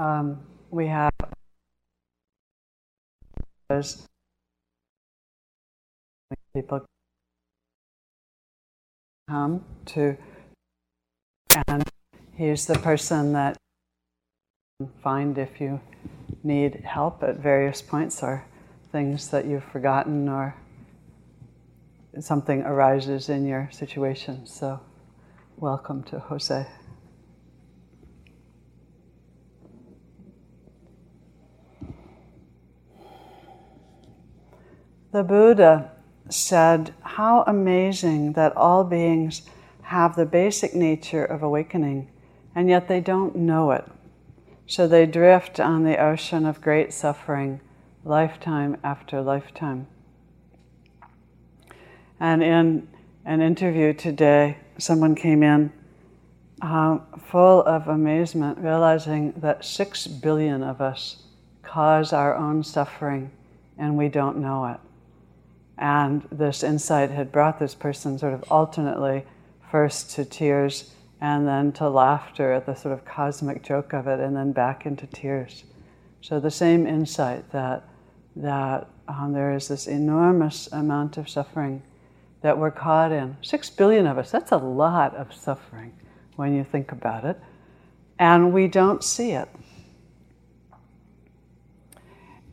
um, we have people come to, and he's the person that find if you need help at various points or things that you've forgotten or something arises in your situation. So, welcome to Jose. The Buddha said, How amazing that all beings have the basic nature of awakening, and yet they don't know it. So they drift on the ocean of great suffering, lifetime after lifetime. And in an interview today, someone came in uh, full of amazement, realizing that six billion of us cause our own suffering and we don't know it. And this insight had brought this person sort of alternately first to tears and then to laughter at the sort of cosmic joke of it and then back into tears. So the same insight that, that um, there is this enormous amount of suffering that we're caught in. Six billion of us, that's a lot of suffering when you think about it. And we don't see it.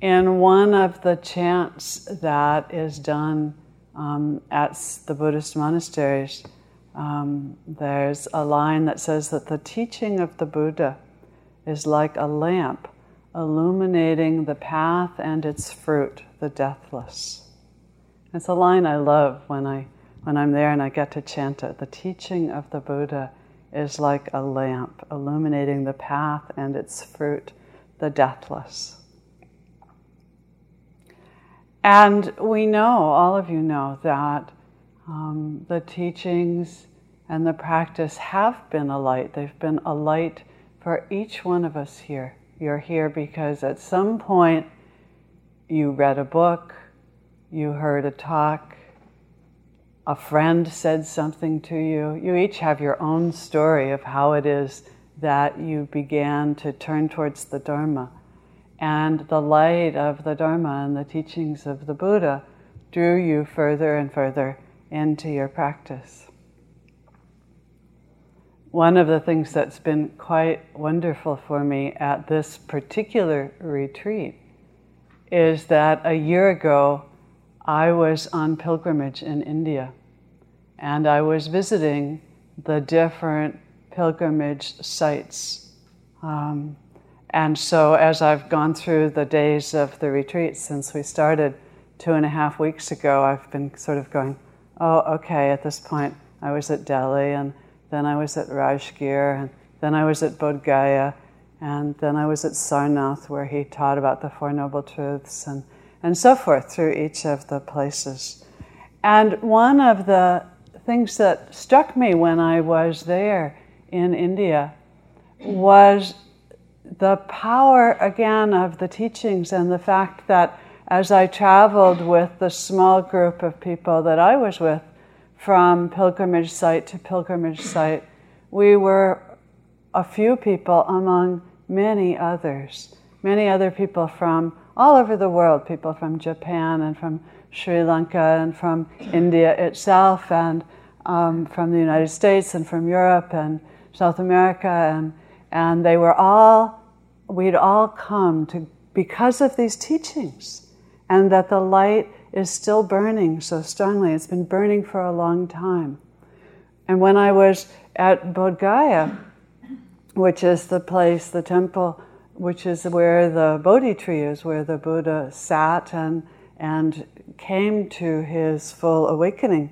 In one of the chants that is done um, at the Buddhist monasteries, um, there's a line that says that the teaching of the Buddha is like a lamp illuminating the path and its fruit, the deathless. It's a line I love when, I, when I'm there and I get to chant it. The teaching of the Buddha is like a lamp illuminating the path and its fruit, the deathless. And we know, all of you know, that um, the teachings and the practice have been a light. They've been a light for each one of us here. You're here because at some point you read a book, you heard a talk, a friend said something to you. You each have your own story of how it is that you began to turn towards the Dharma. And the light of the Dharma and the teachings of the Buddha drew you further and further into your practice. One of the things that's been quite wonderful for me at this particular retreat is that a year ago I was on pilgrimage in India and I was visiting the different pilgrimage sites. Um, and so, as I've gone through the days of the retreat since we started two and a half weeks ago, I've been sort of going, oh, okay, at this point, I was at Delhi, and then I was at Rajgir, and then I was at Bodh Gaya, and then I was at Sarnath, where he taught about the Four Noble Truths, and, and so forth through each of the places. And one of the things that struck me when I was there in India was the power again of the teachings and the fact that as I traveled with the small group of people that I was with from pilgrimage site to pilgrimage site, we were a few people among many others, many other people from all over the world, people from Japan and from Sri Lanka and from India itself and um, from the United States and from Europe and South America and and they were all we'd all come to because of these teachings and that the light is still burning so strongly. It's been burning for a long time. And when i was at bodh gaya which is the place the temple which is where the bodhi tree is where the buddha sat and and came to his full awakening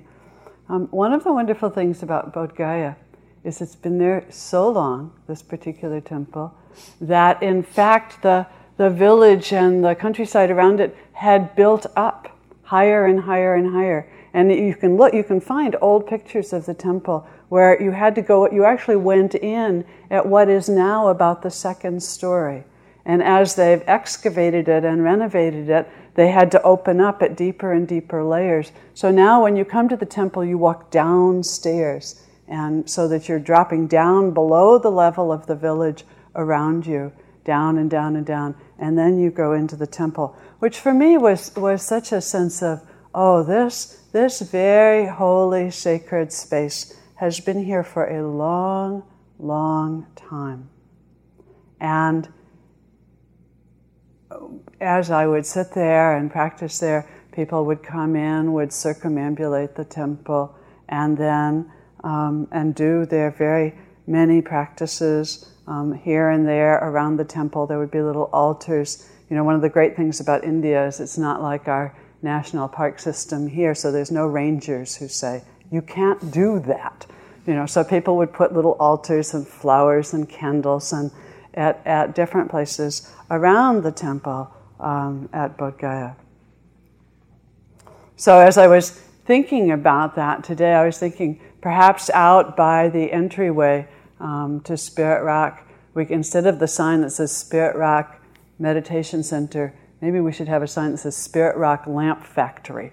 um, one of the wonderful things about bodh gaya is it's been there so long this particular temple that in fact the, the village and the countryside around it had built up higher and higher and higher. And you can look, you can find old pictures of the temple where you had to go, you actually went in at what is now about the second story. And as they've excavated it and renovated it, they had to open up at deeper and deeper layers. So now when you come to the temple, you walk downstairs, and so that you're dropping down below the level of the village around you down and down and down, and then you go into the temple, which for me was, was such a sense of, oh, this, this very holy, sacred space has been here for a long, long time. And as I would sit there and practice there, people would come in, would circumambulate the temple, and then um, and do their very many practices um, here and there around the temple. There would be little altars. You know, one of the great things about India is it's not like our national park system here, so there's no rangers who say, you can't do that. You know, so people would put little altars and flowers and candles and at, at different places around the temple um, at Bodh Gaya. So as I was thinking about that today, I was thinking perhaps out by the entryway um, to Spirit Rock, we, instead of the sign that says Spirit Rock Meditation Center, maybe we should have a sign that says Spirit Rock Lamp Factory.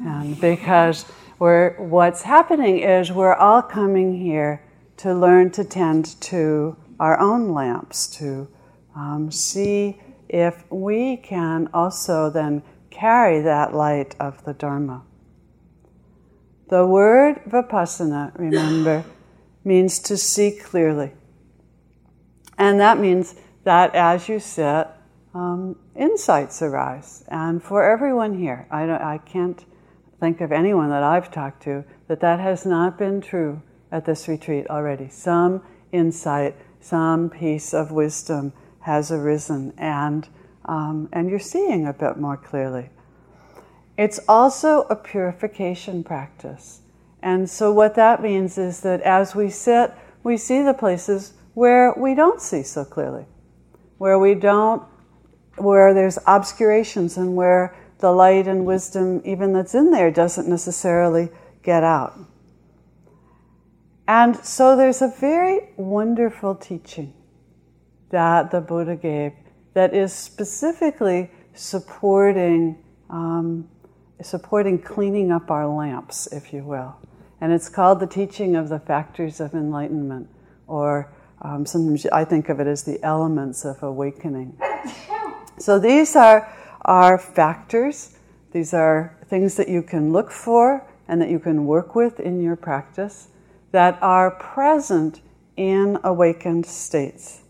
And because we're, what's happening is we're all coming here to learn to tend to our own lamps, to um, see if we can also then carry that light of the Dharma. The word vipassana, remember, means to see clearly. And that means that as you sit, um, insights arise. And for everyone here, I, I can't think of anyone that I've talked to that that has not been true at this retreat already. Some insight, some piece of wisdom has arisen, and, um, and you're seeing a bit more clearly. It's also a purification practice. And so, what that means is that as we sit, we see the places where we don't see so clearly, where we don't, where there's obscurations and where the light and wisdom, even that's in there, doesn't necessarily get out. And so, there's a very wonderful teaching that the Buddha gave that is specifically supporting. Um, supporting cleaning up our lamps, if you will. And it's called the teaching of the factors of enlightenment, or um, sometimes I think of it as the elements of awakening. So these are, are factors, these are things that you can look for and that you can work with in your practice that are present in awakened states.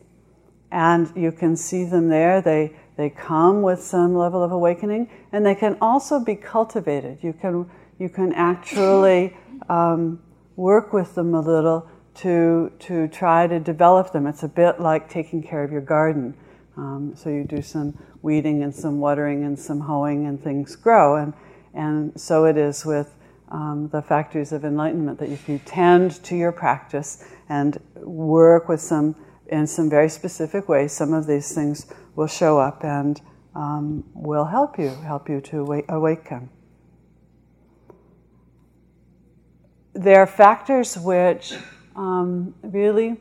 And you can see them there. They, they come with some level of awakening, and they can also be cultivated. You can, you can actually um, work with them a little to, to try to develop them. It's a bit like taking care of your garden. Um, so you do some weeding and some watering and some hoeing, and things grow. And, and so it is with um, the factors of enlightenment that if you tend to your practice and work with some in some very specific ways, some of these things will show up and um, will help you, help you to awaken. There are factors which um, really,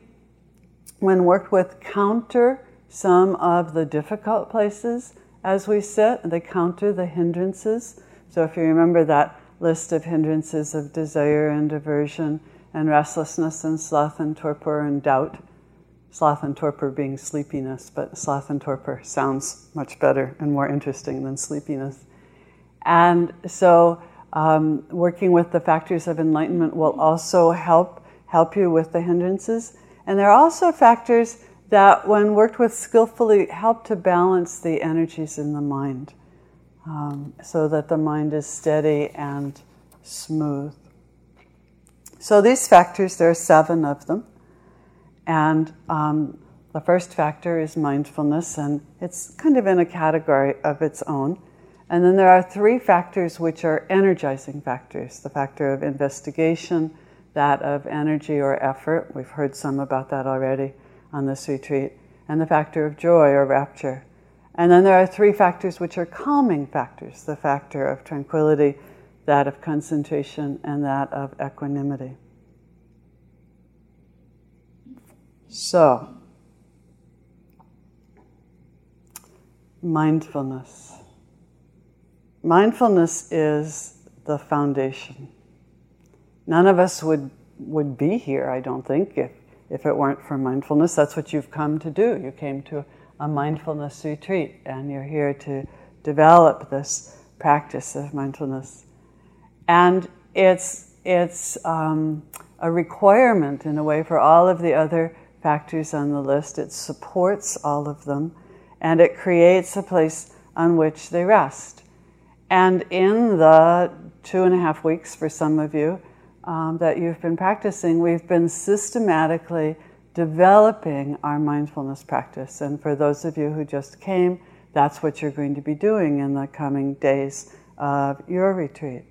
when worked with, counter some of the difficult places as we sit. They counter the hindrances. So if you remember that list of hindrances of desire and aversion and restlessness and sloth and torpor and doubt, sloth and torpor being sleepiness, but sloth and torpor sounds much better and more interesting than sleepiness. And so um, working with the factors of enlightenment will also help help you with the hindrances. And there are also factors that, when worked with skillfully, help to balance the energies in the mind, um, so that the mind is steady and smooth. So these factors, there are seven of them, and um, the first factor is mindfulness, and it's kind of in a category of its own. And then there are three factors which are energizing factors the factor of investigation, that of energy or effort. We've heard some about that already on this retreat, and the factor of joy or rapture. And then there are three factors which are calming factors the factor of tranquility, that of concentration, and that of equanimity. So, mindfulness. Mindfulness is the foundation. None of us would, would be here, I don't think, if, if it weren't for mindfulness. That's what you've come to do. You came to a mindfulness retreat, and you're here to develop this practice of mindfulness. And it's, it's um, a requirement, in a way, for all of the other factors on the list. It supports all of them, and it creates a place on which they rest. And in the two and a half weeks for some of you um, that you've been practicing, we've been systematically developing our mindfulness practice. And for those of you who just came, that's what you're going to be doing in the coming days of your retreat.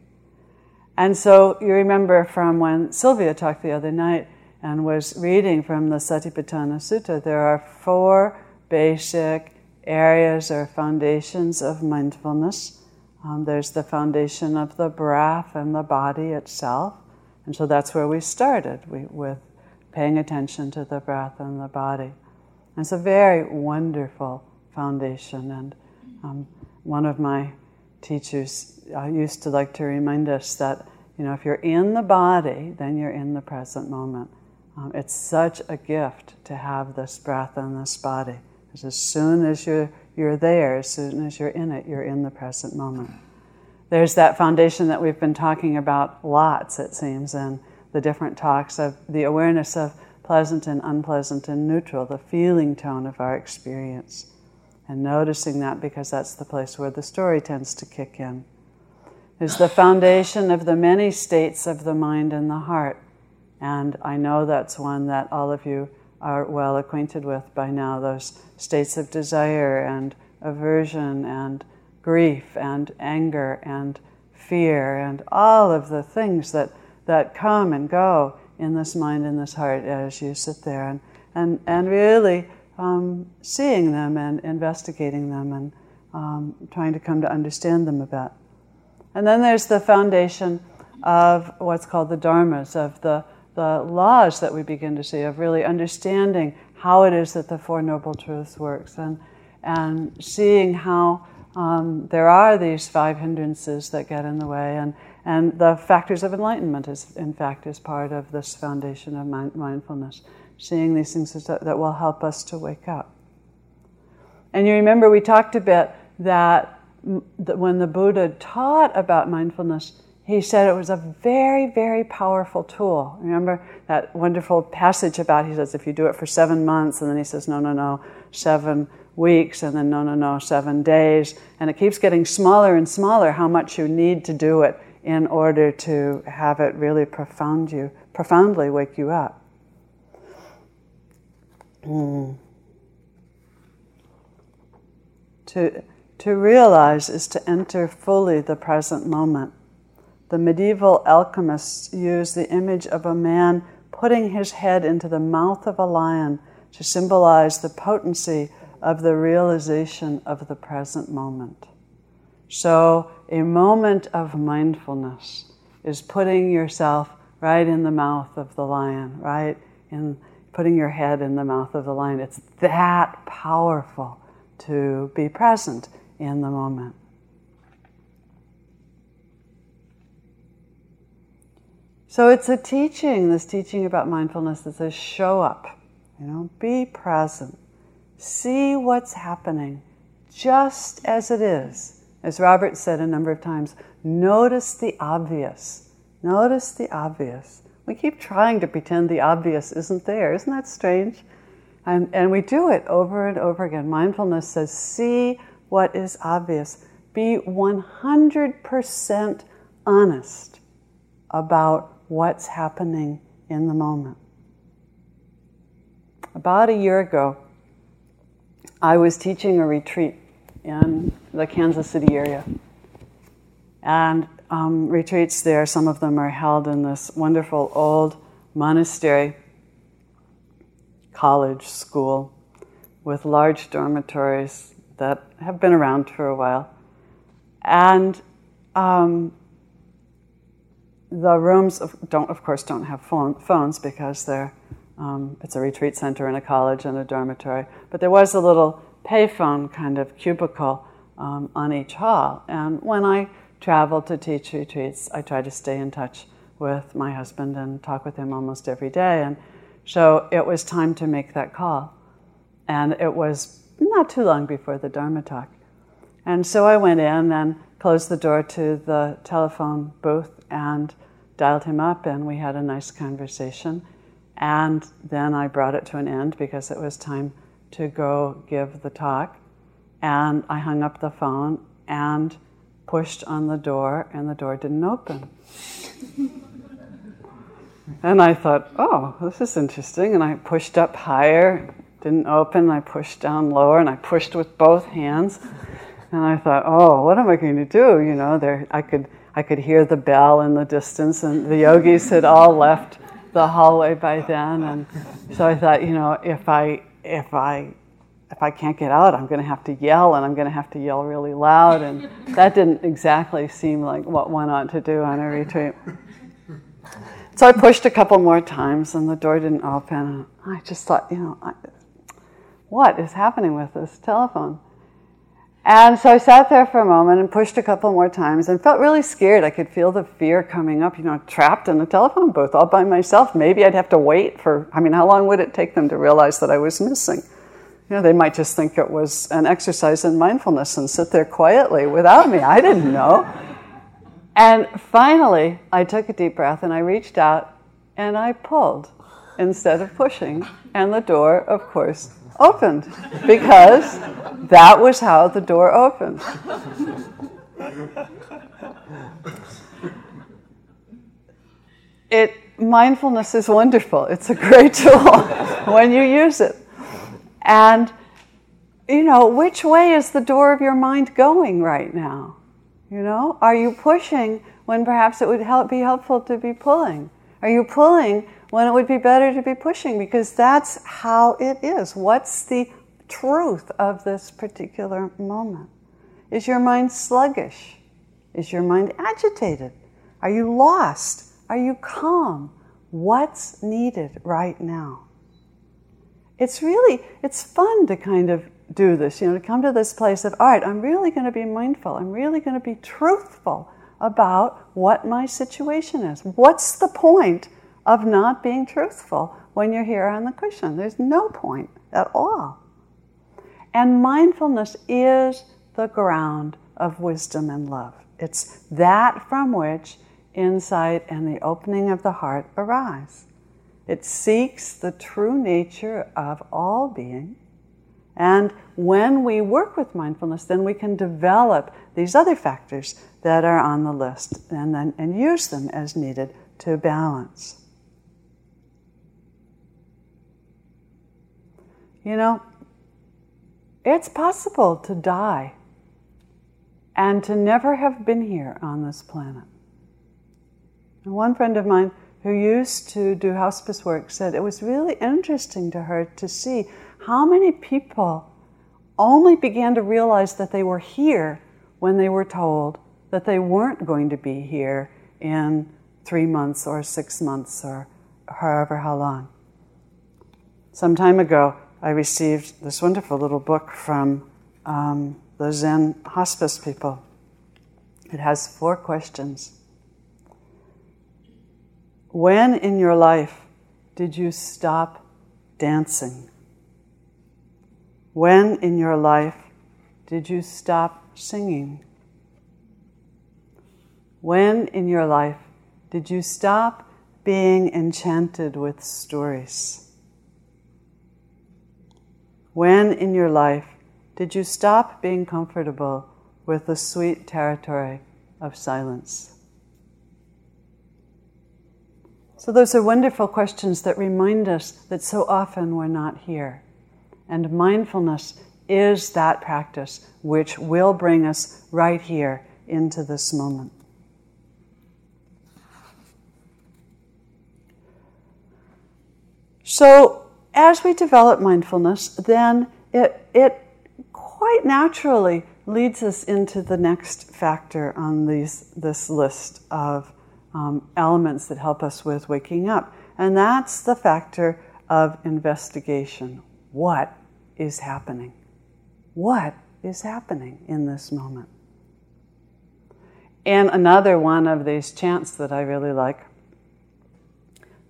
And so you remember from when Sylvia talked the other night and was reading from the Satipatthana Sutta, there are four basic areas or foundations of mindfulness. Um, there's the foundation of the breath and the body itself. And so that's where we started we, with paying attention to the breath and the body. And it's a very wonderful foundation. And um, one of my teachers uh, used to like to remind us that, you know, if you're in the body, then you're in the present moment. Um, it's such a gift to have this breath and this body. Because as soon as you're, you're there, as soon as you're in it, you're in the present moment. There's that foundation that we've been talking about lots, it seems, in the different talks of the awareness of pleasant and unpleasant and neutral, the feeling tone of our experience. And noticing that because that's the place where the story tends to kick in. Is the foundation of the many states of the mind and the heart. And I know that's one that all of you are well acquainted with by now those states of desire and aversion and grief and anger and fear and all of the things that, that come and go in this mind and this heart as you sit there and, and, and really um, seeing them and investigating them and um, trying to come to understand them a bit. And then there's the foundation of what's called the dharmas, of the, the laws that we begin to see, of really understanding how it is that the Four Noble Truths works and, and seeing how um, there are these five hindrances that get in the way, and, and the factors of enlightenment is, in fact, is part of this foundation of mind, mindfulness. Seeing these things that, that will help us to wake up. And you remember we talked a bit that, that when the Buddha taught about mindfulness, he said it was a very, very powerful tool. Remember that wonderful passage about, he says, if you do it for seven months, and then he says, no, no, no, seven weeks, and then no, no, no, seven days. And it keeps getting smaller and smaller how much you need to do it in order to have it really profound you, profoundly wake you up. Mm. To, to realize is to enter fully the present moment. The medieval alchemists used the image of a man putting his head into the mouth of a lion to symbolize the potency of the realization of the present moment. So, a moment of mindfulness is putting yourself right in the mouth of the lion, right in putting your head in the mouth of the lion. It's that powerful to be present in the moment. So it's a teaching, this teaching about mindfulness that says show up, you know, be present. See what's happening just as it is. As Robert said a number of times, notice the obvious. Notice the obvious. We keep trying to pretend the obvious isn't there. Isn't that strange? And, and we do it over and over again. Mindfulness says, see what is obvious. Be 100% honest about what's happening in the moment. About a year ago, I was teaching a retreat in the Kansas City area. And um, retreats there, some of them are held in this wonderful old monastery, college, school, with large dormitories that have been around for a while. And um, the rooms don't, of course, don't have phone, phones because they're um, it's a retreat center and a college and a dormitory. But there was a little payphone kind of cubicle um, on each hall. And when I traveled to teach retreats, I tried to stay in touch with my husband and talk with him almost every day. And so it was time to make that call. And it was not too long before the Dharma talk. And so I went in and closed the door to the telephone booth and dialed him up, and we had a nice conversation. And then I brought it to an end because it was time to go give the talk. And I hung up the phone and pushed on the door, and the door didn't open. and I thought, oh, this is interesting. And I pushed up higher, didn't open. I pushed down lower, and I pushed with both hands. And I thought, oh, what am I going to do? You know, there I could I could hear the bell in the distance, and the yogis had all left the hallway by then. And so I thought, you know, if I if I if I can't get out, I'm going to have to yell, and I'm going to have to yell really loud. And that didn't exactly seem like what one ought to do on a retreat. So I pushed a couple more times, and the door didn't open. I just thought, you know, I, what is happening with this telephone? And so I sat there for a moment and pushed a couple more times and felt really scared. I could feel the fear coming up, you know, trapped in a telephone booth all by myself. Maybe I'd have to wait for, I mean, how long would it take them to realize that I was missing? You know, they might just think it was an exercise in mindfulness and sit there quietly without me. I didn't know. And finally, I took a deep breath and I reached out and I pulled instead of pushing. And the door, of course, opened because that was how the door opened. It mindfulness is wonderful. It's a great tool when you use it. And you know, which way is the door of your mind going right now? You know, are you pushing when perhaps it would help be helpful to be pulling? Are you pulling when it would be better to be pushing because that's how it is. What's the truth of this particular moment? Is your mind sluggish? Is your mind agitated? Are you lost? Are you calm? What's needed right now? It's really, it's fun to kind of do this, you know, to come to this place of, all right, I'm really going to be mindful. I'm really going to be truthful about what my situation is. What's the point of not being truthful when you're here on the cushion. There's no point at all. And mindfulness is the ground of wisdom and love. It's that from which insight and the opening of the heart arise. It seeks the true nature of all being. And when we work with mindfulness, then we can develop these other factors that are on the list and, then, and use them as needed to balance. You know, it's possible to die and to never have been here on this planet. And one friend of mine who used to do hospice work said it was really interesting to her to see how many people only began to realize that they were here when they were told that they weren't going to be here in three months or six months or however how long. Some time ago, I received this wonderful little book from um, the Zen hospice people. It has four questions. When in your life did you stop dancing? When in your life did you stop singing? When in your life did you stop being enchanted with stories? When in your life did you stop being comfortable with the sweet territory of silence? So, those are wonderful questions that remind us that so often we're not here. And mindfulness is that practice which will bring us right here into this moment. So, as we develop mindfulness, then it, it quite naturally leads us into the next factor on these, this list of um, elements that help us with waking up. And that's the factor of investigation. What is happening? What is happening in this moment? And another one of these chants that I really like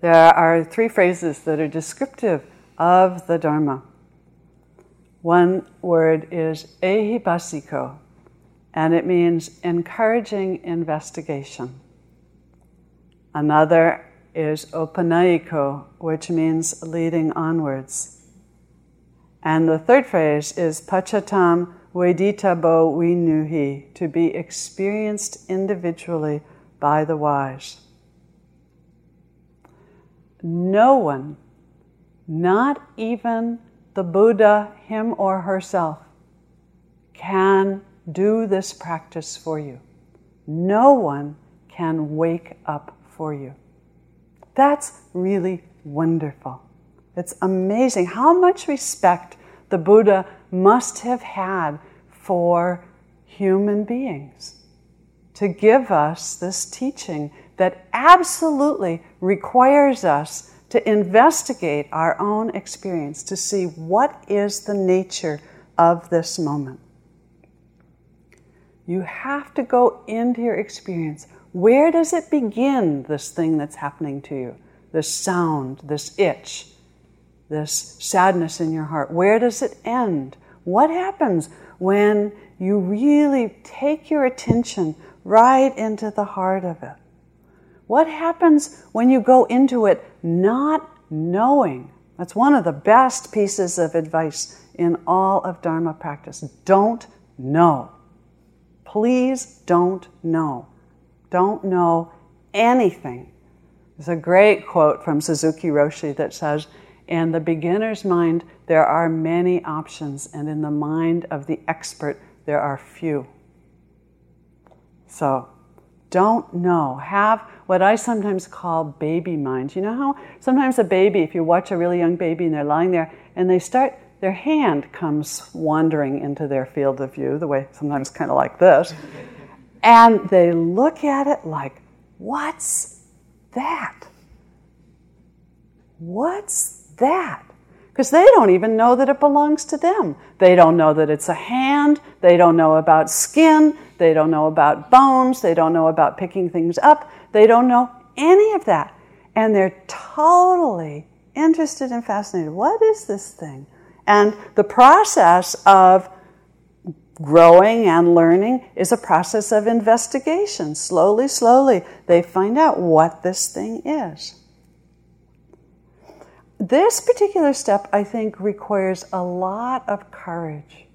there are three phrases that are descriptive of the Dharma. One word is ehipassiko, and it means encouraging investigation. Another is opanayiko, which means leading onwards. And the third phrase is pachatam veditabo vinuhi, to be experienced individually by the wise. No one, not even the Buddha, him or herself, can do this practice for you. No one can wake up for you. That's really wonderful. It's amazing how much respect the Buddha must have had for human beings to give us this teaching that absolutely requires us to investigate our own experience to see what is the nature of this moment. You have to go into your experience. Where does it begin, this thing that's happening to you? This sound, this itch, this sadness in your heart? Where does it end? What happens when you really take your attention right into the heart of it? What happens when you go into it not knowing? That's one of the best pieces of advice in all of Dharma practice. Don't know. Please don't know. Don't know anything. There's a great quote from Suzuki Roshi that says, In the beginner's mind, there are many options, and in the mind of the expert, there are few. So, don't know. Have what I sometimes call baby mind. You know how sometimes a baby, if you watch a really young baby and they're lying there and they start, their hand comes wandering into their field of view, the way sometimes kind of like this, and they look at it like, what's that? What's that? Because they don't even know that it belongs to them. They don't know that it's a hand. They don't know about skin. They don't know about bones. They don't know about picking things up. They don't know any of that. And they're totally interested and fascinated. What is this thing? And the process of growing and learning is a process of investigation. Slowly, slowly, they find out what this thing is. This particular step, I think, requires a lot of courage.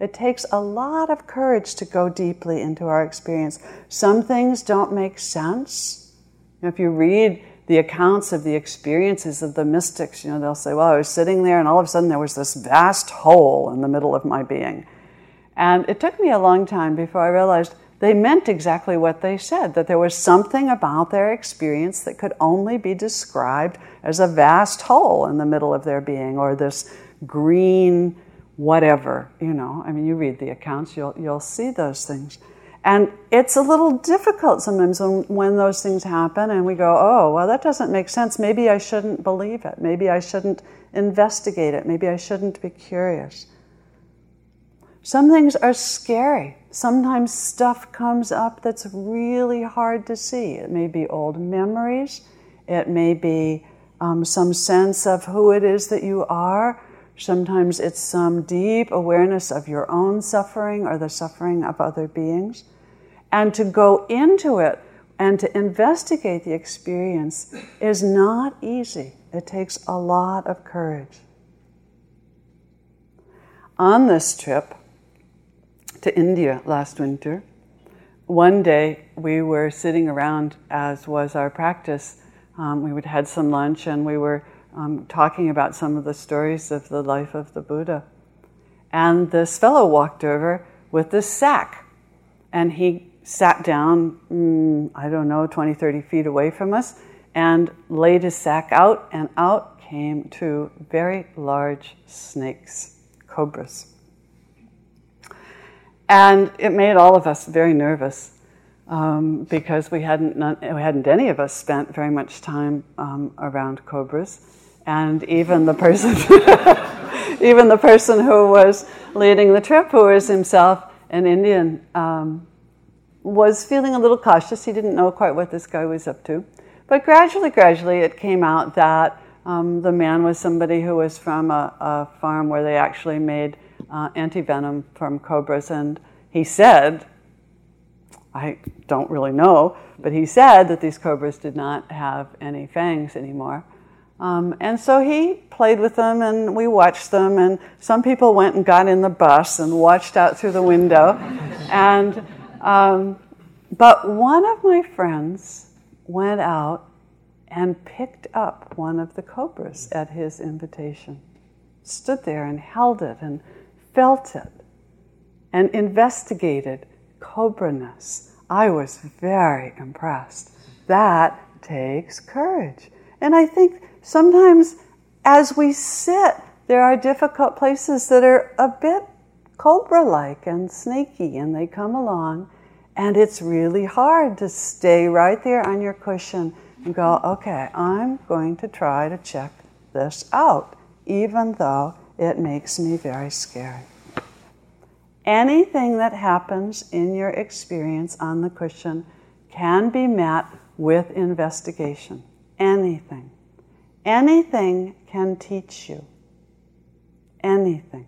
It takes a lot of courage to go deeply into our experience. Some things don't make sense. If you read the accounts of the experiences of the mystics, you know, they'll say, Well, I was sitting there and all of a sudden there was this vast hole in the middle of my being. And it took me a long time before I realized they meant exactly what they said that there was something about their experience that could only be described as a vast hole in the middle of their being or this green whatever, you know. I mean, you read the accounts, you'll, you'll see those things. And it's a little difficult sometimes when, when those things happen and we go, oh, well, that doesn't make sense. Maybe I shouldn't believe it. Maybe I shouldn't investigate it. Maybe I shouldn't be curious. Some things are scary. Sometimes stuff comes up that's really hard to see. It may be old memories, it may be um, some sense of who it is that you are Sometimes it's some deep awareness of your own suffering or the suffering of other beings. And to go into it and to investigate the experience is not easy. It takes a lot of courage. On this trip to India last winter, one day we were sitting around, as was our practice. Um, we would had some lunch and we were um, talking about some of the stories of the life of the Buddha. And this fellow walked over with this sack, and he sat down, mm, I don't know, 20, 30 feet away from us, and laid his sack out, and out came two very large snakes, cobras. And it made all of us very nervous um, because we hadn't, we hadn't any of us spent very much time um, around cobras and even the person even the person who was leading the trip, who was himself an Indian, um, was feeling a little cautious. He didn't know quite what this guy was up to. But gradually, gradually, it came out that um, the man was somebody who was from a, a farm where they actually made uh, anti venom from cobras, and he said, I don't really know, but he said that these cobras did not have any fangs anymore. Um, and so he played with them and we watched them. And some people went and got in the bus and watched out through the window. and, um, but one of my friends went out and picked up one of the cobras at his invitation, stood there and held it and felt it and investigated cobraness. I was very impressed. That takes courage. And I think sometimes as we sit, there are difficult places that are a bit cobra like and snaky, and they come along, and it's really hard to stay right there on your cushion and go, okay, I'm going to try to check this out, even though it makes me very scared. Anything that happens in your experience on the cushion can be met with investigation. Anything. Anything can teach you. Anything.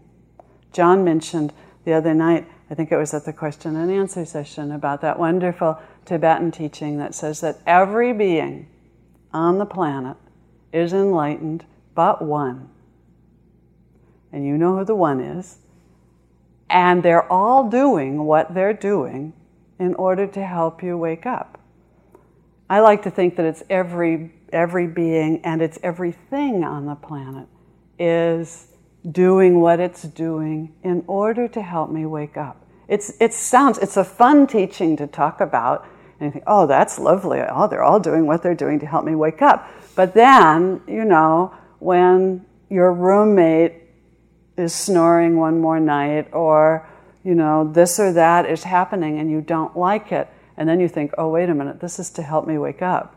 John mentioned the other night, I think it was at the question and answer session, about that wonderful Tibetan teaching that says that every being on the planet is enlightened but one. And you know who the one is. And they're all doing what they're doing in order to help you wake up. I like to think that it's every every being and it's everything on the planet is doing what it's doing in order to help me wake up. It's, it sounds, it's a fun teaching to talk about. And you think, oh, that's lovely. Oh, they're all doing what they're doing to help me wake up. But then, you know, when your roommate is snoring one more night or, you know, this or that is happening and you don't like it, and then you think, oh, wait a minute, this is to help me wake up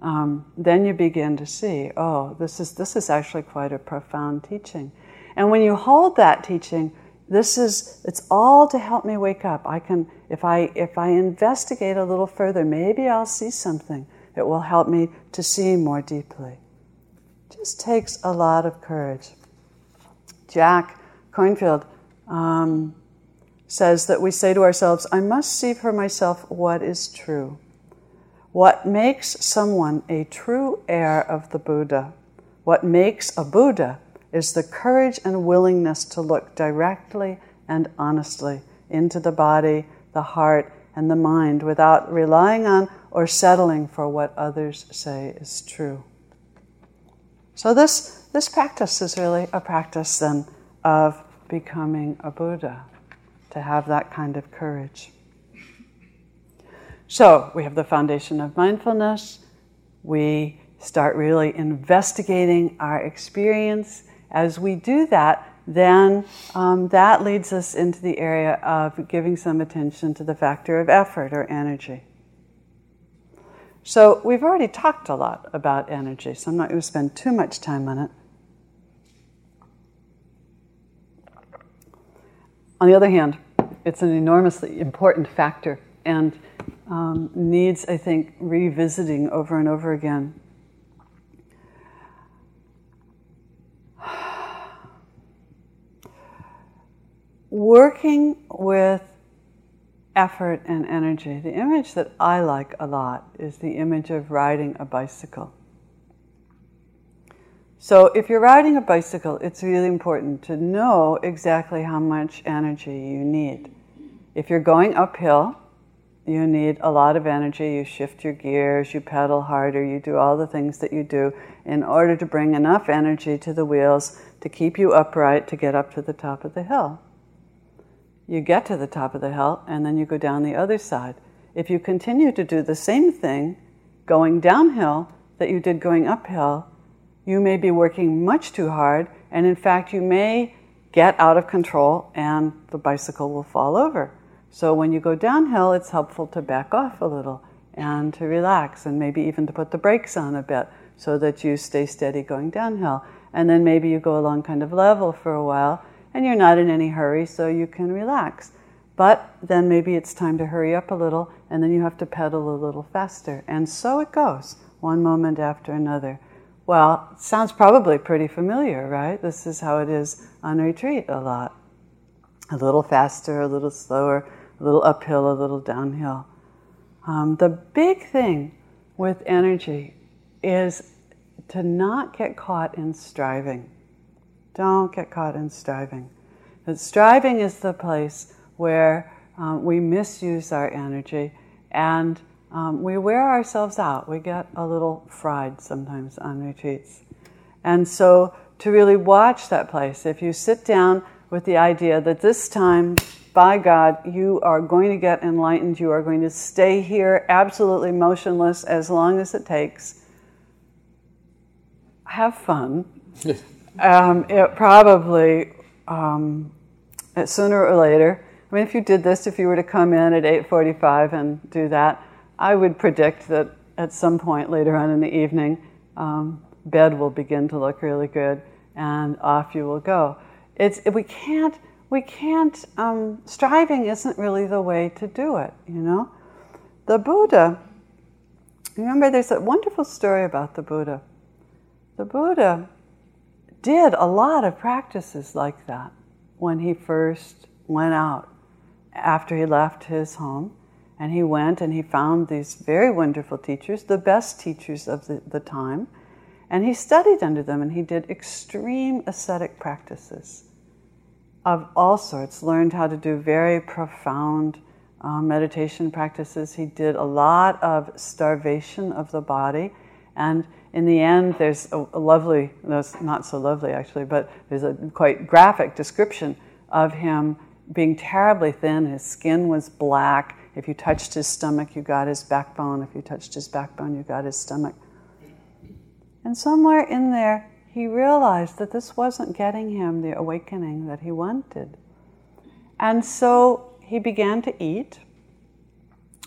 um, then you begin to see, oh, this is, this is actually quite a profound teaching. And when you hold that teaching, this is, it's all to help me wake up. I can, if I, if I investigate a little further, maybe I'll see something that will help me to see more deeply. Just takes a lot of courage. Jack Kornfield um, says that we say to ourselves, I must see for myself what is true. What makes someone a true heir of the Buddha, what makes a Buddha, is the courage and willingness to look directly and honestly into the body, the heart, and the mind without relying on or settling for what others say is true. So, this, this practice is really a practice then of becoming a Buddha, to have that kind of courage. So we have the foundation of mindfulness. We start really investigating our experience. As we do that, then um, that leads us into the area of giving some attention to the factor of effort or energy. So we've already talked a lot about energy, so I'm not going to spend too much time on it. On the other hand, it's an enormously important factor, and um, needs, I think, revisiting over and over again. Working with effort and energy, the image that I like a lot is the image of riding a bicycle. So, if you're riding a bicycle, it's really important to know exactly how much energy you need. If you're going uphill, you need a lot of energy. You shift your gears, you pedal harder, you do all the things that you do in order to bring enough energy to the wheels to keep you upright to get up to the top of the hill. You get to the top of the hill and then you go down the other side. If you continue to do the same thing going downhill that you did going uphill, you may be working much too hard, and in fact, you may get out of control and the bicycle will fall over. So when you go downhill, it's helpful to back off a little and to relax and maybe even to put the brakes on a bit so that you stay steady going downhill. And then maybe you go along kind of level for a while and you're not in any hurry so you can relax. But then maybe it's time to hurry up a little and then you have to pedal a little faster. And so it goes, one moment after another. Well, sounds probably pretty familiar, right? This is how it is on retreat a lot. a little faster, a little slower, a little uphill, a little downhill. Um, the big thing with energy is to not get caught in striving. Don't get caught in striving. But striving is the place where um, we misuse our energy and um, we wear ourselves out. We get a little fried sometimes on retreats. And so, to really watch that place, if you sit down with the idea that this time, by God, you are going to get enlightened, you are going to stay here absolutely motionless as long as it takes, have fun. um, it probably, um, sooner or later, I mean, if you did this, if you were to come in at 8:45 and do that, I would predict that at some point later on in the evening, um, bed will begin to look really good, and off you will go. It's we can't we can't um, striving isn't really the way to do it. You know, the Buddha. Remember, there's a wonderful story about the Buddha. The Buddha did a lot of practices like that when he first went out after he left his home. And he went and he found these very wonderful teachers, the best teachers of the, the time. And he studied under them and he did extreme ascetic practices of all sorts, learned how to do very profound uh, meditation practices. He did a lot of starvation of the body. And in the end, there's a, a lovely, no, not so lovely actually, but there's a quite graphic description of him being terribly thin. His skin was black. If you touched his stomach, you got his backbone. If you touched his backbone, you got his stomach. And somewhere in there, he realized that this wasn't getting him the awakening that he wanted. And so he began to eat.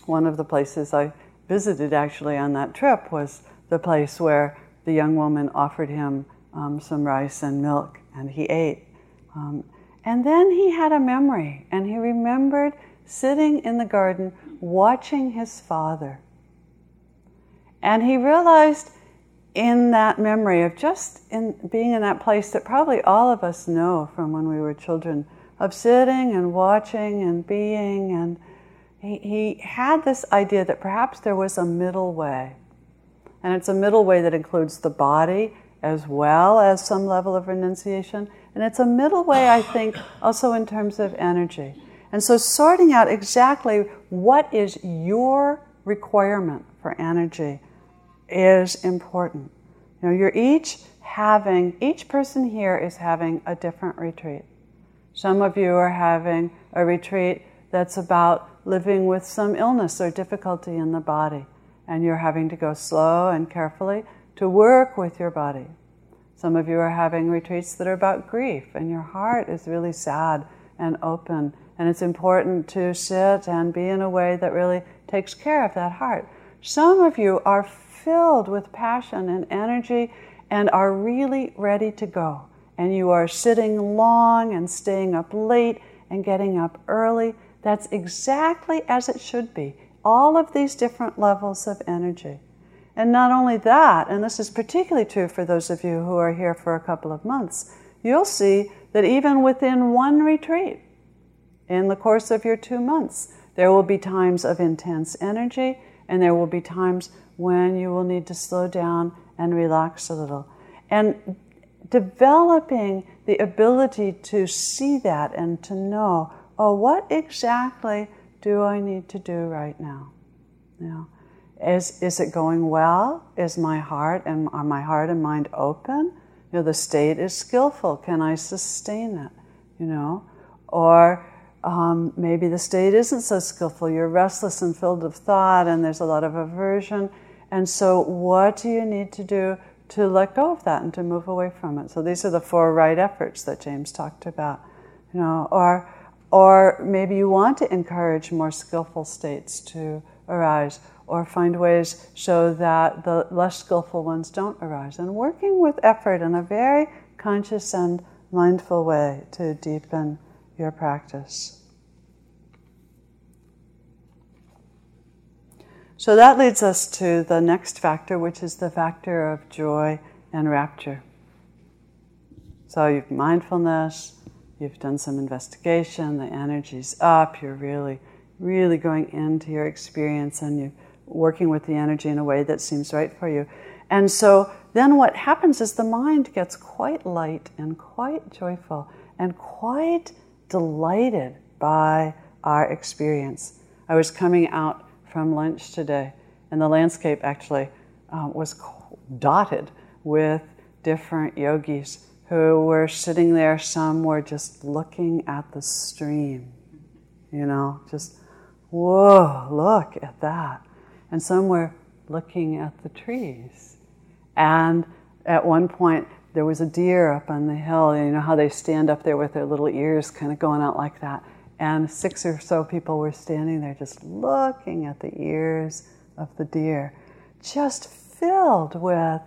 One of the places I visited actually on that trip was the place where the young woman offered him um, some rice and milk, and he ate. Um, and then he had a memory, and he remembered sitting in the garden watching his father. And he realized in that memory of just in being in that place that probably all of us know from when we were children of sitting and watching and being and he, he had this idea that perhaps there was a middle way and it's a middle way that includes the body as well as some level of renunciation and it's a middle way, I think, also in terms of energy. And so sorting out exactly what is your requirement for energy is important. You know, you're each having, each person here is having a different retreat. Some of you are having a retreat that's about living with some illness or difficulty in the body, and you're having to go slow and carefully to work with your body. Some of you are having retreats that are about grief, and your heart is really sad and open. And it's important to sit and be in a way that really takes care of that heart. Some of you are filled with passion and energy and are really ready to go. And you are sitting long and staying up late and getting up early. That's exactly as it should be. All of these different levels of energy. And not only that, and this is particularly true for those of you who are here for a couple of months, you'll see that even within one retreat, in the course of your two months, there will be times of intense energy and there will be times when you will need to slow down and relax a little. And developing the ability to see that and to know, oh, what exactly do I need to do right now? You know, is, is it going well? Is my heart and are my heart and mind open? You know, the state is skillful. Can I sustain it? You know, or um, maybe the state isn't so skillful. You're restless and filled with thought, and there's a lot of aversion. And so, what do you need to do to let go of that and to move away from it? So these are the four right efforts that James talked about. You know, or or maybe you want to encourage more skillful states to arise or find ways so that the less skillful ones don't arise. And working with effort in a very conscious and mindful way to deepen your practice. So that leads us to the next factor, which is the factor of joy and rapture. So mindfulness, you've done some investigation, the energy's up, you're really, really going into your experience and you're working with the energy in a way that seems right for you. And so then what happens is the mind gets quite light and quite joyful and quite delighted by our experience. I was coming out from lunch today, and the landscape actually uh, was dotted with different yogis who were sitting there. Some were just looking at the stream, you know, just, whoa, look at that. And some were looking at the trees. And at one point, there was a deer up on the hill. You know how they stand up there with their little ears kind of going out like that. And six or so people were standing there just looking at the ears of the deer, just filled with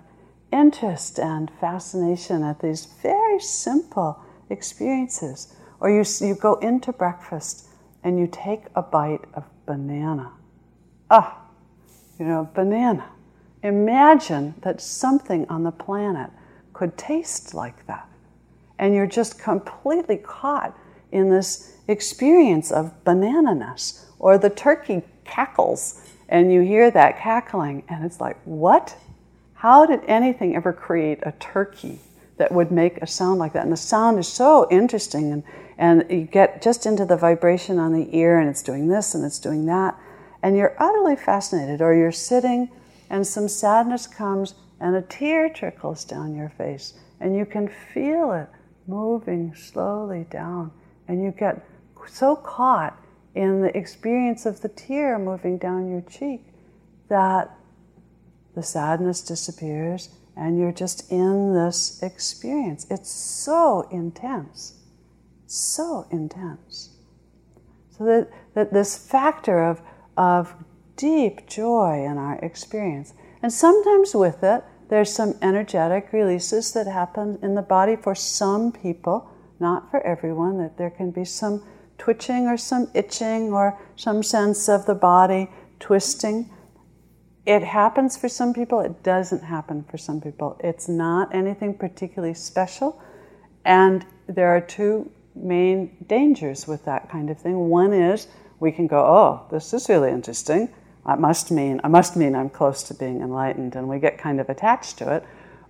interest and fascination at these very simple experiences. Or you, you go into breakfast and you take a bite of banana. Ah, you know, banana. Imagine that something on the planet could taste like that. And you're just completely caught in this experience of banananess. Or the turkey cackles, and you hear that cackling, and it's like, what? How did anything ever create a turkey that would make a sound like that? And the sound is so interesting, and, and you get just into the vibration on the ear, and it's doing this and it's doing that, and you're utterly fascinated. Or you're sitting, and some sadness comes, and a tear trickles down your face, and you can feel it moving slowly down, and you get so caught in the experience of the tear moving down your cheek that the sadness disappears and you're just in this experience. It's so intense, so intense. So that, that this factor of, of deep joy in our experience. And sometimes with it, there's some energetic releases that happen in the body for some people, not for everyone, that there can be some twitching or some itching or some sense of the body twisting. It happens for some people, it doesn't happen for some people. It's not anything particularly special, and there are two main dangers with that kind of thing. One is we can go, oh, this is really interesting. I must mean I must mean I'm close to being enlightened, and we get kind of attached to it,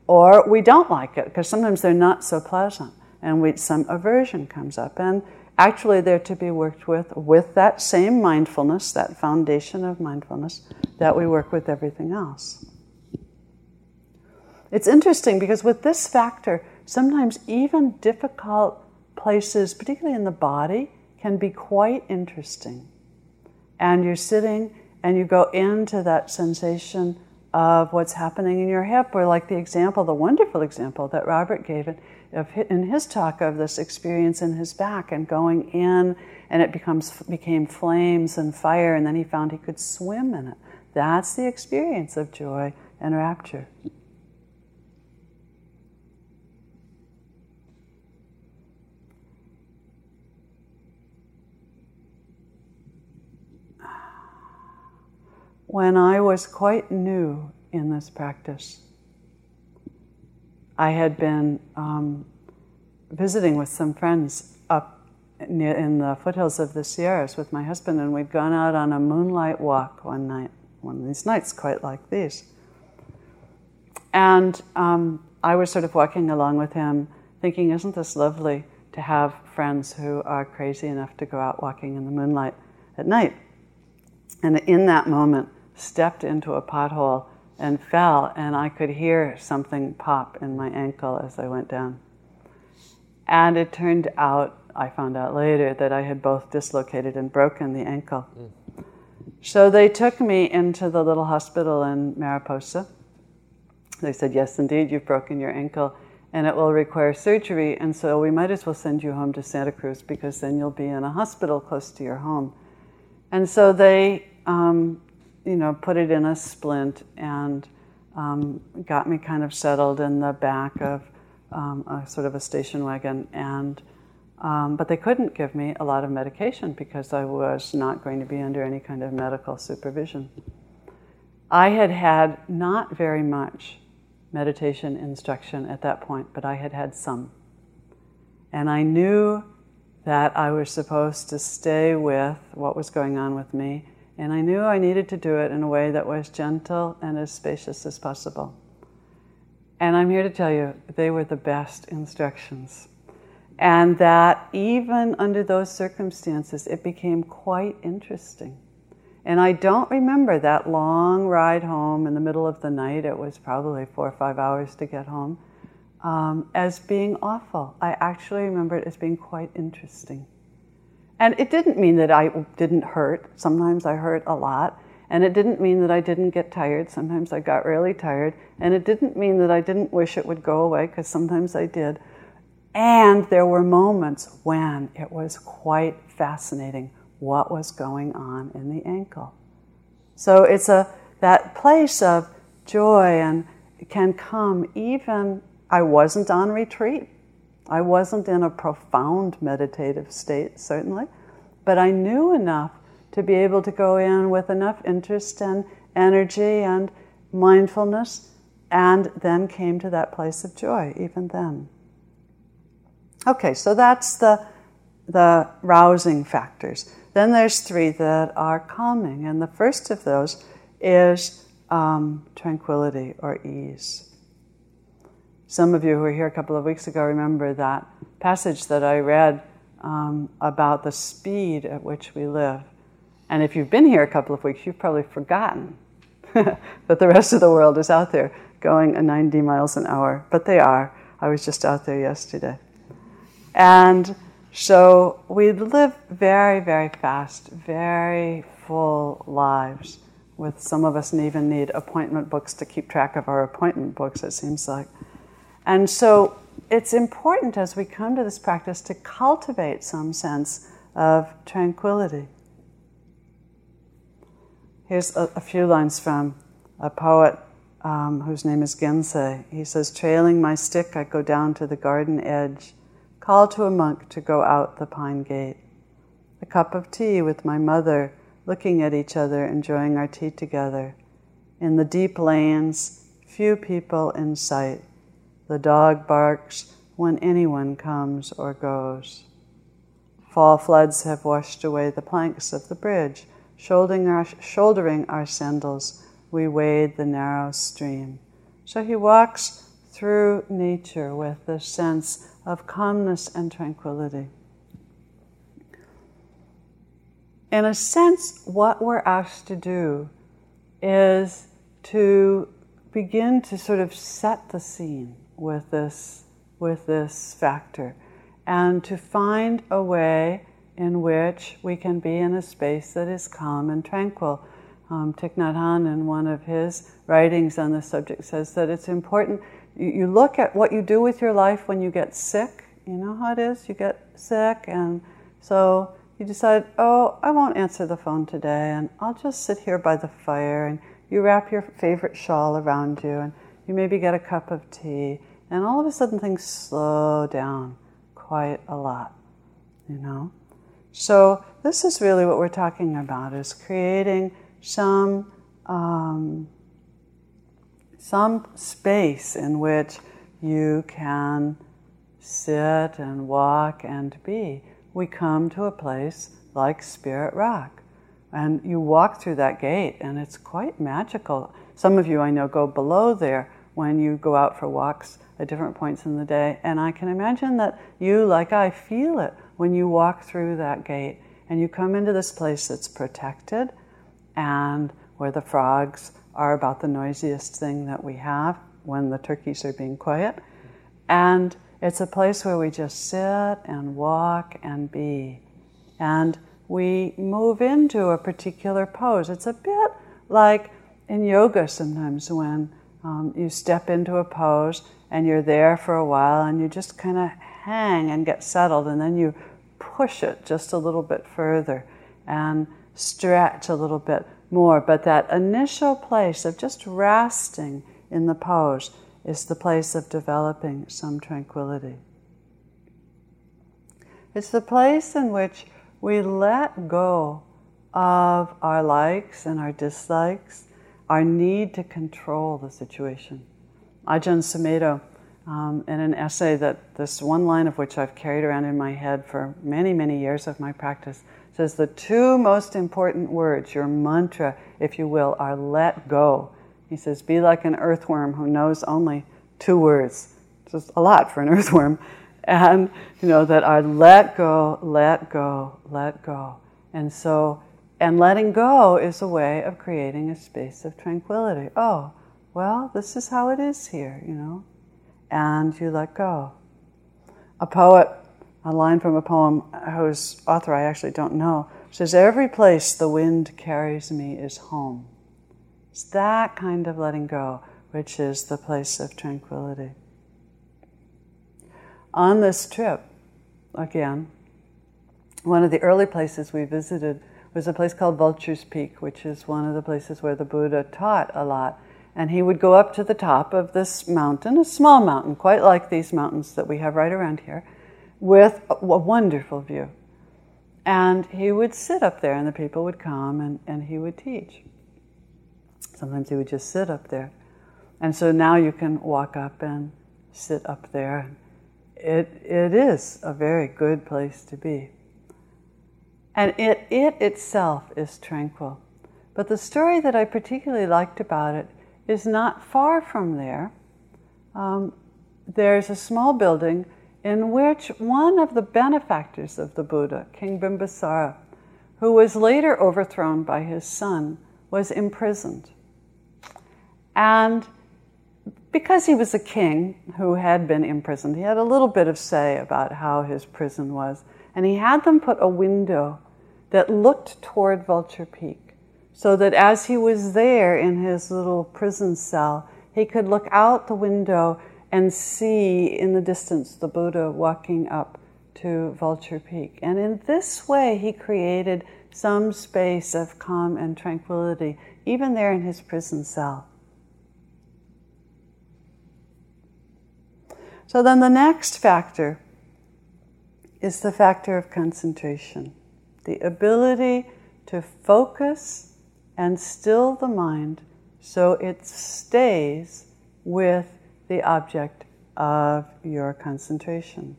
or we don't like it because sometimes they're not so pleasant, and we, some aversion comes up, and actually they're to be worked with with that same mindfulness, that foundation of mindfulness that we work with everything else. It's interesting because with this factor, sometimes even difficult places, particularly in the body, can be quite interesting. And you're sitting and you go into that sensation of what's happening in your hip, or like the example, the wonderful example that Robert gave it of, in his talk of this experience in his back and going in, and it becomes became flames and fire, and then he found he could swim in it. That's the experience of joy and rapture. When I was quite new in this practice, I had been um, visiting with some friends up near, in the foothills of the Sierras with my husband, and we'd gone out on a moonlight walk one night, one of these nights quite like these. And um, I was sort of walking along with him, thinking, isn't this lovely to have friends who are crazy enough to go out walking in the moonlight at night? And in that moment, stepped into a pothole and fell, and I could hear something pop in my ankle as I went down. And it turned out, I found out later, that I had both dislocated and broken the ankle. Mm. So they took me into the little hospital in Mariposa. They said, Yes, indeed, you've broken your ankle and it will require surgery, and so we might as well send you home to Santa Cruz because then you'll be in a hospital close to your home. And so they um, you know, put it in a splint and um, got me kind of settled in the back of um, a sort of a station wagon. And um, but they couldn't give me a lot of medication because I was not going to be under any kind of medical supervision. I had had not very much meditation instruction at that point, but I had had some. And I knew that I was supposed to stay with what was going on with me, and I knew I needed to do it in a way that was gentle and as spacious as possible. And I'm here to tell you, they were the best instructions. And that even under those circumstances, it became quite interesting. And I don't remember that long ride home in the middle of the night, it was probably four or five hours to get home, um, as being awful. I actually remember it as being quite interesting. And it didn't mean that I didn't hurt. Sometimes I hurt a lot. And it didn't mean that I didn't get tired. Sometimes I got really tired. And it didn't mean that I didn't wish it would go away, because sometimes I did. And there were moments when it was quite fascinating what was going on in the ankle. So it's a that place of joy and can come even I wasn't on retreat. I wasn't in a profound meditative state, certainly, but I knew enough to be able to go in with enough interest and energy and mindfulness, and then came to that place of joy, even then. Okay, so that's the, the rousing factors. Then there's three that are calming, and the first of those is um, tranquility or ease. Some of you who were here a couple of weeks ago remember that passage that I read um, about the speed at which we live. And if you've been here a couple of weeks, you've probably forgotten that the rest of the world is out there going at 90 miles an hour. But they are. I was just out there yesterday. And so we live very, very fast, very full lives. With some of us even need appointment books to keep track of our appointment books, it seems like. And so it's important as we come to this practice to cultivate some sense of tranquility. Here's a, a few lines from a poet um, whose name is Gensei. He says, Trailing my stick, I go down to the garden edge, call to a monk to go out the pine gate. A cup of tea with my mother, looking at each other, enjoying our tea together. In the deep lanes, few people in sight. The dog barks when anyone comes or goes. Fall floods have washed away the planks of the bridge Shouldering our, shouldering our sandals, we wade the narrow stream. So he walks through nature with this sense of calmness and tranquility. In a sense, what we're asked to do is to begin to sort of set the scene with this, with this factor and to find a way in which we can be in a space that is calm and tranquil. Um, Thich Nhat Hanh, in one of his writings on the subject, says that it's important. You, you look at what you do with your life when you get sick. You know how it is? You get sick, and so you decide, oh, I won't answer the phone today, and I'll just sit here by the fire. And you wrap your favorite shawl around you, and you maybe get a cup of tea, and all of a sudden things slow down quite a lot, you know? So this is really what we're talking about: is creating some um, some space in which you can sit and walk and be. We come to a place like Spirit Rock, and you walk through that gate, and it's quite magical. Some of you I know go below there when you go out for walks at different points in the day, and I can imagine that you, like I, feel it when you walk through that gate and you come into this place that's protected and where the frogs are about the noisiest thing that we have when the turkeys are being quiet. And it's a place where we just sit and walk and be. And we move into a particular pose. It's a bit like in yoga sometimes when um, you step into a pose and you're there for a while and you just kind of hang and get settled, and then you push it just a little bit further and stretch a little bit more. But that initial place of just resting in the pose is the place of developing some tranquility. It's the place in which we let go of our likes and our dislikes, our need to control the situation. Ajahn Sumedho um, in an essay that this one line of which I've carried around in my head for many, many years of my practice says the two most important words, your mantra, if you will, are let go. He says, be like an earthworm who knows only two words. Just a lot for an earthworm. And, you know, that are let go, let go, let go. And so, and letting go is a way of creating a space of tranquility. Oh, well, this is how it is here, you know. And you let go. A poet a line from a poem whose author I actually don't know says, Every place the wind carries me is home. It's that kind of letting go, which is the place of tranquility. On this trip, again, one of the early places we visited was a place called Vulture's Peak, which is one of the places where the Buddha taught a lot. And he would go up to the top of this mountain, a small mountain, quite like these mountains that we have right around here with a, wonderful view. And he would sit up there, and the people would come and, and he would teach. Sometimes he would just sit up there. And so now you can walk up and sit up there. It, it is a very good place to be. And it, it itself is tranquil. But the story that I particularly liked about it is not far from there. Um, there's a small building in which one of the benefactors of the Buddha, King Bimbisara, who was later overthrown by his son, was imprisoned. And because he was a king who had been imprisoned, he had a little bit of say about how his prison was. And he had them put a window that looked toward Vulture Peak, so that as he was there in his little prison cell, he could look out the window and see in the distance the Buddha walking up to Vulture Peak. And in this way, he created some space of calm and tranquility, even there in his prison cell. So then the next factor is the factor of concentration, the ability to focus and still the mind so it stays with the object of your concentration.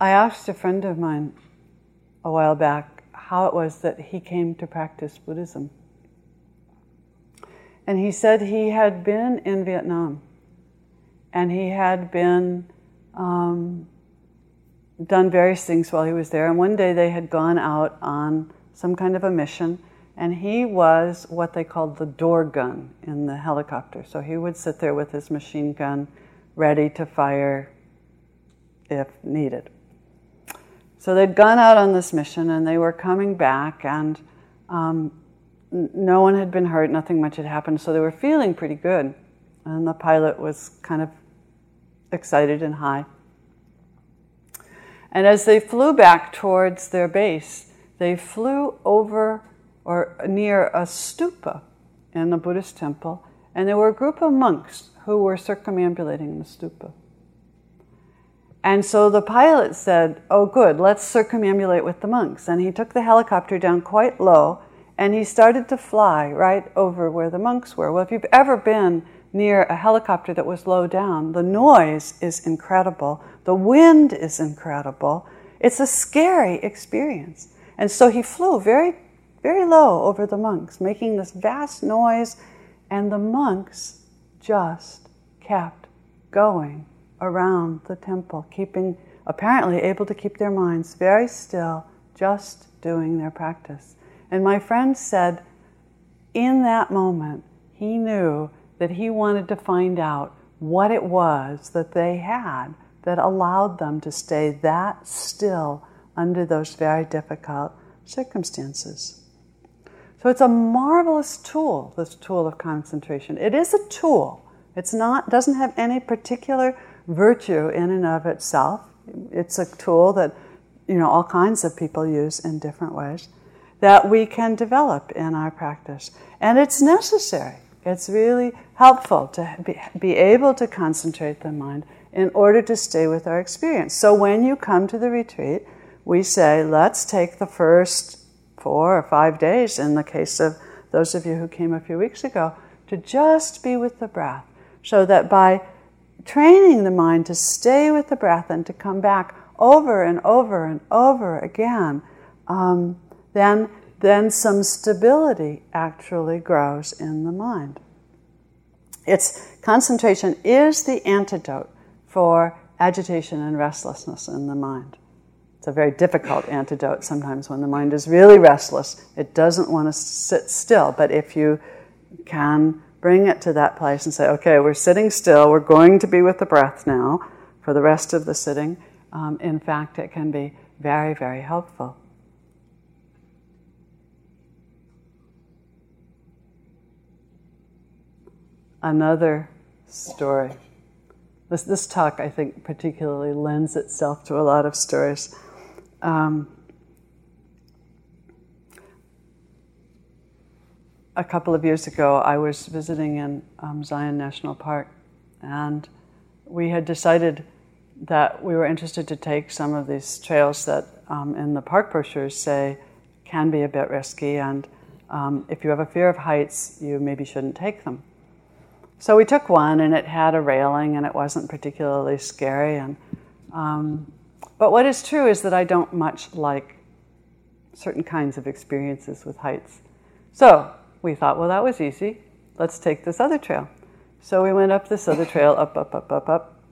I asked a friend of mine a while back how it was that he came to practice Buddhism. And he said he had been in Vietnam and he had been um, done various things while he was there. And one day they had gone out on some kind of a mission and he was what they called the door gun in the helicopter. So he would sit there with his machine gun ready to fire if needed. So they'd gone out on this mission and they were coming back, and um, no one had been hurt, nothing much had happened, so they were feeling pretty good. And the pilot was kind of excited and high. And as they flew back towards their base, they flew over or near a stupa in the Buddhist temple, and there were a group of monks who were circumambulating the stupa. And so the pilot said, Oh, good, let's circumambulate with the monks. And he took the helicopter down quite low and he started to fly right over where the monks were. Well, if you've ever been near a helicopter that was low down, the noise is incredible, the wind is incredible. It's a scary experience. And so he flew very very low over the monks, making this vast noise, and the monks just kept going around the temple, keeping, apparently able to keep their minds very still, just doing their practice. And my friend said, in that moment, he knew that he wanted to find out what it was that they had that allowed them to stay that still under those very difficult circumstances. So it's a marvelous tool, this tool of concentration. It is a tool. It's not doesn't have any particular virtue in and of itself. It's a tool that you know all kinds of people use in different ways that we can develop in our practice. And it's necessary. It's really helpful to be, be able to concentrate the mind in order to stay with our experience. So when you come to the retreat, we say, let's take the first four or five days in the case of those of you who came a few weeks ago, to just be with the breath. So that by training the mind to stay with the breath and to come back over and over and over again, um, then, then some stability actually grows in the mind. It's concentration is the antidote for agitation and restlessness in the mind. It's a very difficult antidote sometimes when the mind is really restless. It doesn't want to sit still. But if you can bring it to that place and say, okay, we're sitting still, we're going to be with the breath now for the rest of the sitting, um, in fact, it can be very, very helpful. Another story. This, this talk, I think, particularly lends itself to a lot of stories. Um, a couple of years ago, I was visiting in um, Zion National Park, and we had decided that we were interested to take some of these trails that um, in the park brochures say can be a bit risky, and um, if you have a fear of heights, you maybe shouldn't take them. So we took one, and it had a railing, and it wasn't particularly scary, and um, but what is true is that I don't much like certain kinds of experiences with heights. So we thought, well, that was easy. Let's take this other trail. So we went up this other trail, up, up, up, up, up.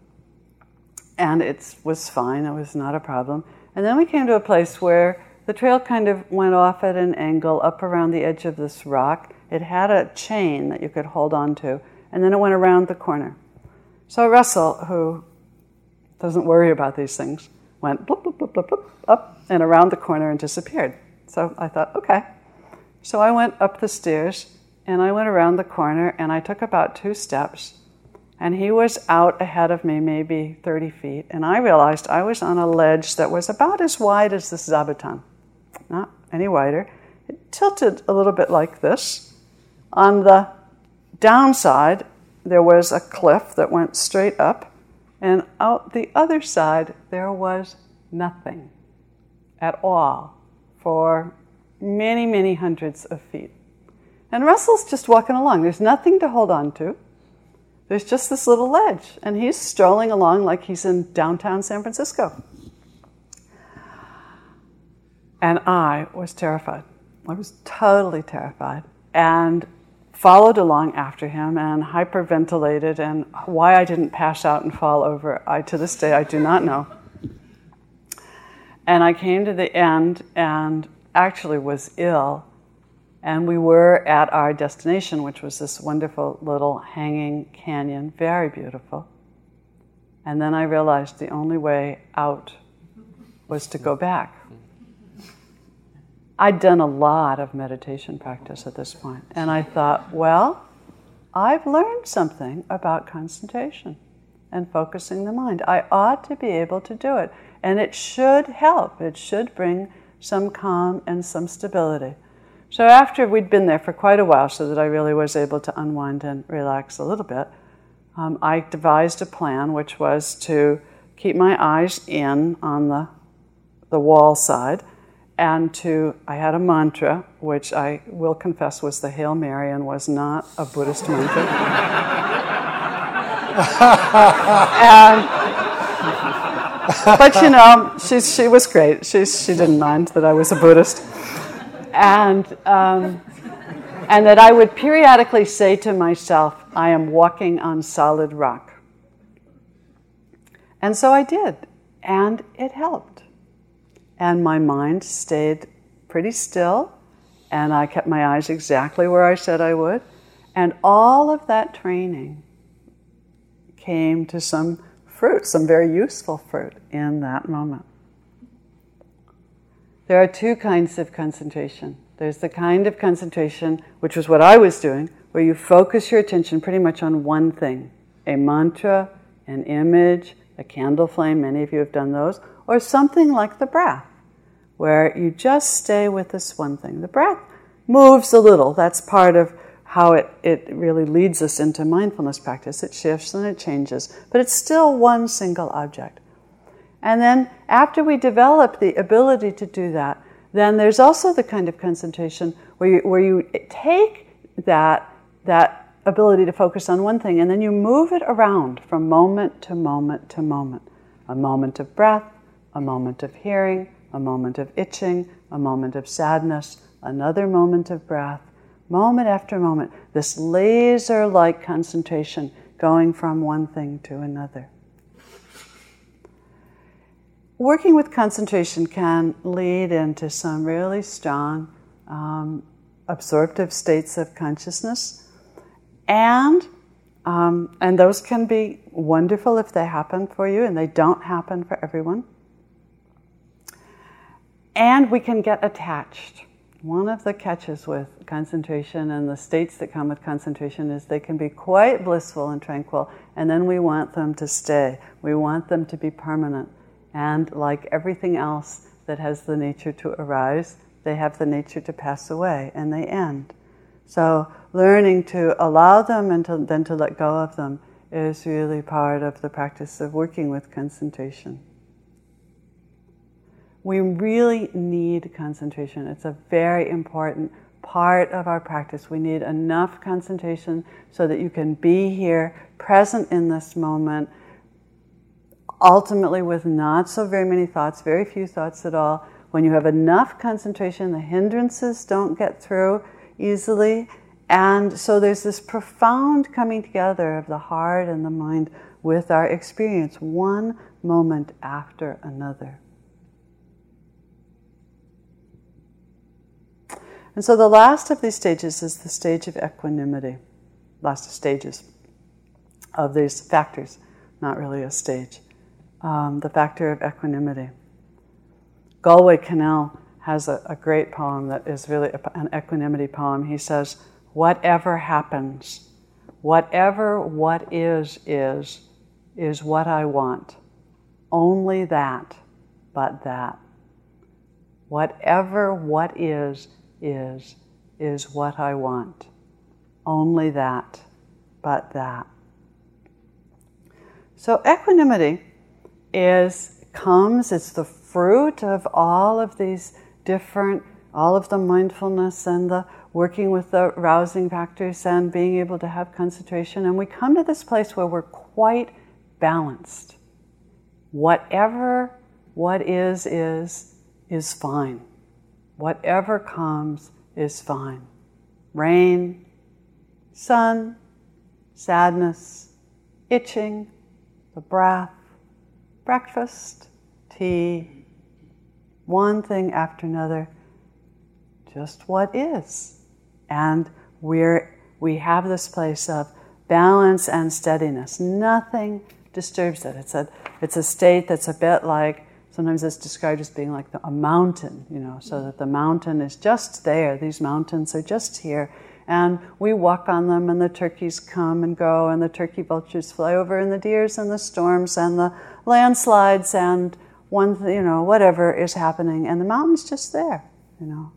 And it was fine, it was not a problem. And then we came to a place where the trail kind of went off at an angle up around the edge of this rock. It had a chain that you could hold on to, and then it went around the corner. So Russell, who doesn't worry about these things, went bloop, bloop, bloop, bloop, bloop, up and around the corner and disappeared. So I thought, okay. So I went up the stairs and I went around the corner and I took about two steps and he was out ahead of me, maybe 30 feet, and I realized I was on a ledge that was about as wide as this zabuton, not any wider. It tilted a little bit like this. On the downside, there was a cliff that went straight up, and out the other side, there was nothing at all for many, many hundreds of feet. And Russell's just walking along. There's nothing to hold on to. There's just this little ledge, and he's strolling along like he's in downtown San Francisco. And I was terrified. I was totally terrified. And followed along after him and hyperventilated. And why I didn't pass out and fall over, I to this day I do not know. And I came to the end and actually was ill. And we were at our destination, which was this wonderful little hanging canyon, very beautiful. And then I realized the only way out was to go back. I'd done a lot of meditation practice at this point, and I thought, well, I've learned something about concentration and focusing the mind. I ought to be able to do it, and it should help. It should bring some calm and some stability. So, after we'd been there for quite a while, so that I really was able to unwind and relax a little bit, um, I devised a plan which was to keep my eyes in on the, the wall side and to i had a mantra which i will confess was the hail mary and was not a buddhist mantra. And, but you know she, she was great. She, she didn't mind that i was a buddhist. And, um, and that i would periodically say to myself i am walking on solid rock. And so i did and it helped and my mind stayed pretty still, and I kept my eyes exactly where I said I would. And all of that training came to some fruit, some very useful fruit in that moment. There are two kinds of concentration. There's the kind of concentration, which was what I was doing, where you focus your attention pretty much on one thing a mantra, an image, a candle flame, many of you have done those, or something like the breath, where you just stay with this one thing. The breath moves a little, that's part of how it, it really leads us into mindfulness practice. It shifts and it changes, but it's still one single object. And then after we develop the ability to do that, then there's also the kind of concentration where you, where you take that, that ability to focus on one thing and then you move it around from moment to moment to moment. A moment of breath, a moment of hearing, a moment of itching, a moment of sadness, another moment of breath, moment after moment. This laser like concentration going from one thing to another. Working with concentration can lead into some really strong um, absorptive states of consciousness, and um, and those can be wonderful if they happen for you, and they don't happen for everyone. And we can get attached. One of the catches with concentration and the states that come with concentration is they can be quite blissful and tranquil, and then we want them to stay. We want them to be permanent. And like everything else that has the nature to arise, they have the nature to pass away and they end. So, learning to allow them and to, then to let go of them is really part of the practice of working with concentration. We really need concentration. It's a very important part of our practice. We need enough concentration so that you can be here, present in this moment, ultimately with not so very many thoughts, very few thoughts at all. When you have enough concentration, the hindrances don't get through easily. And so there's this profound coming together of the heart and the mind with our experience, one moment after another. And so the last of these stages is the stage of equanimity. Last of stages of these factors, not really a stage. Um, the factor of equanimity. Galway Kinnell has a, a great poem that is really a, an equanimity poem. He says, Whatever happens, whatever what is, is, is what I want. Only that, but that. Whatever what is, is, is what I want. Only that, but that. So equanimity is comes, it's the fruit of all of these different, all of the mindfulness and the working with the rousing factors and being able to have concentration. And we come to this place where we're quite balanced. Whatever what is, is, is fine. Whatever comes is fine. Rain, sun, sadness, itching, the breath, breakfast, tea, one thing after another, just what is. And we're, we have this place of balance and steadiness. Nothing disturbs it. It's a, it's a state that's a bit like, sometimes it's described as being like the, a mountain, you know, so that the mountain is just there. These mountains are just here. And we walk on them, and the turkeys come and go, and the turkey vultures fly over, and the deers, and the storms, and the landslides, and one, you know, whatever is happening, and the mountain's just there, you know,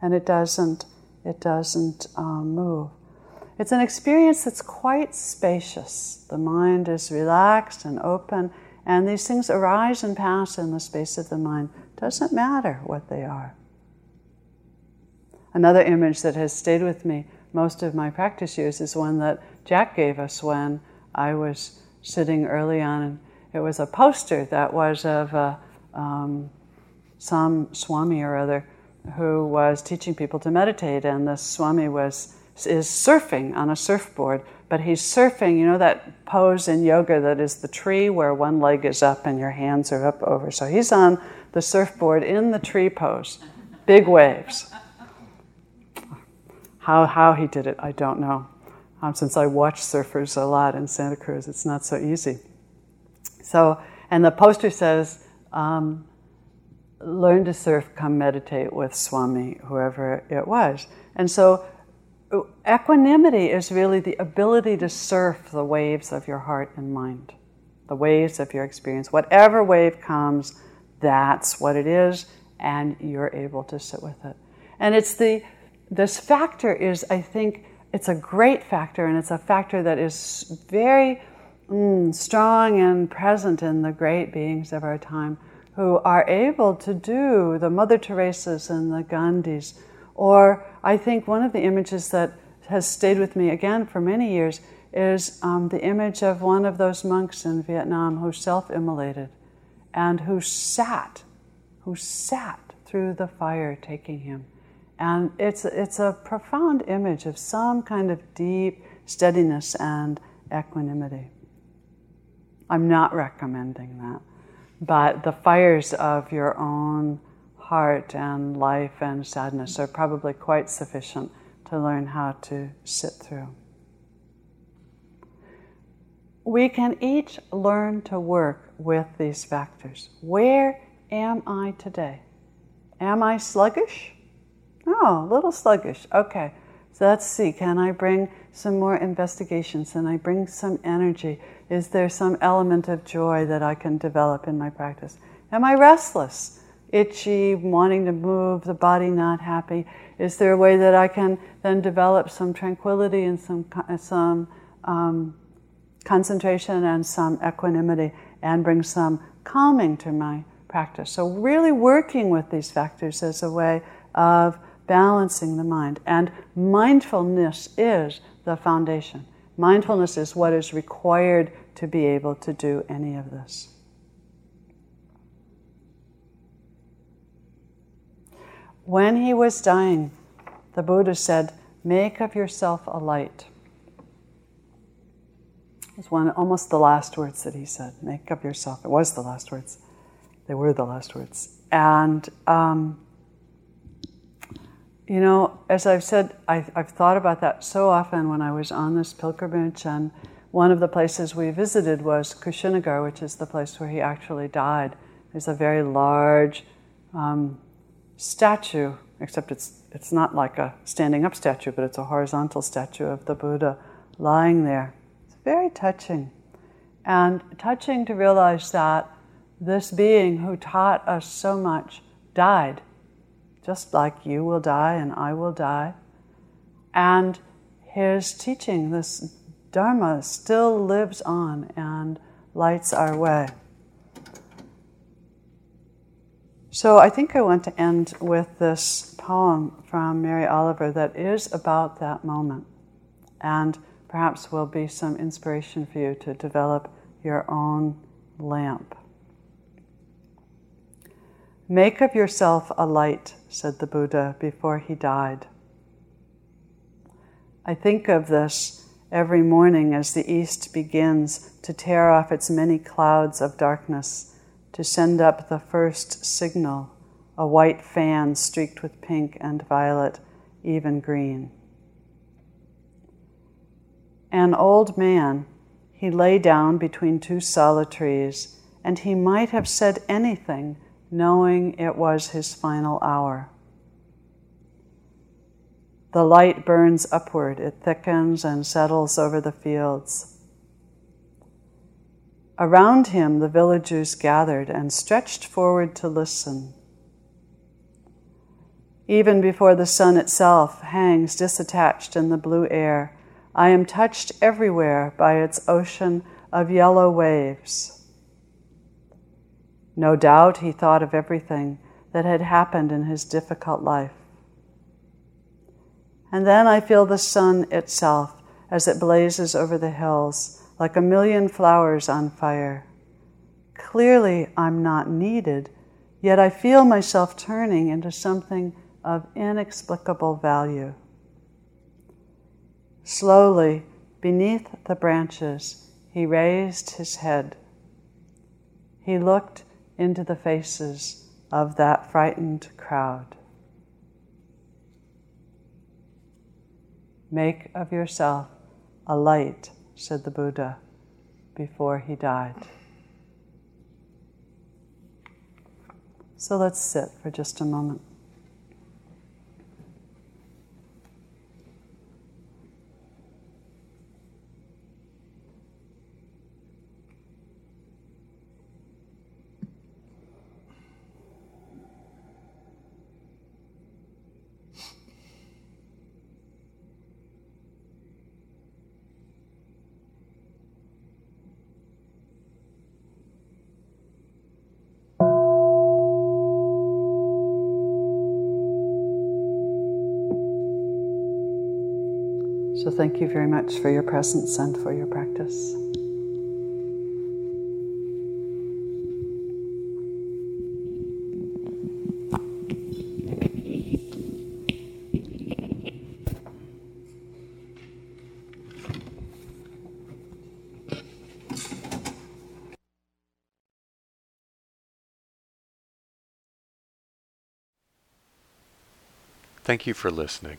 and it doesn't, it doesn't um, move. It's an experience that's quite spacious. The mind is relaxed and open, and these things arise and pass in the space of the mind. Doesn't matter what they are. Another image that has stayed with me most of my practice years is one that Jack gave us when I was sitting early on it was a poster that was of uh, um, some Swami or other who was teaching people to meditate, and the Swami was is surfing on a surfboard, but he's surfing. You know that pose in yoga that is the tree where one leg is up and your hands are up over. So he's on the surfboard in the tree pose, big waves. How how he did it, I don't know. Um, since I watch surfers a lot in Santa Cruz, it's not so easy. So, and the poster says, um, learn to surf, come meditate with Swami, whoever it was. And so, equanimity is really the ability to surf the waves of your heart and mind, the waves of your experience. Whatever wave comes, that's what it is, and you're able to sit with it. And it's the, this factor is, I think, it's a great factor, and it's a factor that is very mm, strong and present in the great beings of our time who are able to do the Mother Teresa's and the Gandhis. Or I think one of the images that has stayed with me again for many years is um, the image of one of those monks in Vietnam who self immolated and who sat, who sat through the fire taking him. And it's, it's a profound image of some kind of deep steadiness and equanimity. I'm not recommending that. But the fires of your own heart and life and sadness are probably quite sufficient to learn how to sit through. We can each learn to work with these factors. Where am I today? Am I sluggish? Oh, a little sluggish. Okay, so let's see. Can I bring some more investigations? Can I bring some energy? Is there some element of joy that I can develop in my practice? Am I restless? Itchy, wanting to move, the body not happy? Is there a way that I can then develop some tranquility and some, some um, concentration and some equanimity and bring some calming to my practice? So, really working with these factors as a way of balancing the mind. And mindfulness is the foundation. Mindfulness is what is required to be able to do any of this. When he was dying, the Buddha said, Make of yourself a light. It was one, almost the last words that he said. Make of yourself. It was the last words. They were the last words. And um, you know, as I've said, I, have thought about that so often when I was on this pilgrimage, and one of the places we visited was Kushinagar, which is the place where he actually died. There's a very large um, statue, except it's it's not like a standing up statue, but it's a horizontal statue of the Buddha lying there. It's very touching, and touching to realize that this being who taught us so much died just like you will die and I will die. And his teaching, this Dharma, still lives on and lights our way. So I think I want to end with this poem from Mary Oliver that is about that moment and perhaps will be some inspiration for you to develop your own lamp. Make of yourself a light, said the Buddha before he died. I think of this every morning as the East begins to tear off its many clouds of darkness to send up the first signal, a white fan streaked with pink and violet, even green. An old man, he lay down between two sala trees, and he might have said anything knowing it was his final hour. The light burns upward, it thickens and settles over the fields. Around him, the villagers gathered and stretched forward to listen. Even before the sun itself hangs disattached in the blue air, I am touched everywhere by its ocean of yellow waves. No doubt he thought of everything that had happened in his difficult life. And then I feel the sun itself as it blazes over the hills like a million flowers on fire. Clearly, I'm not needed, yet I feel myself turning into something of inexplicable value. Slowly, beneath the branches, he raised his head. He looked into the faces of that frightened crowd. Make of yourself a light, said the Buddha before he died. So let's sit for just a moment. Thank you very much for your presence and for your practice. Thank you for listening.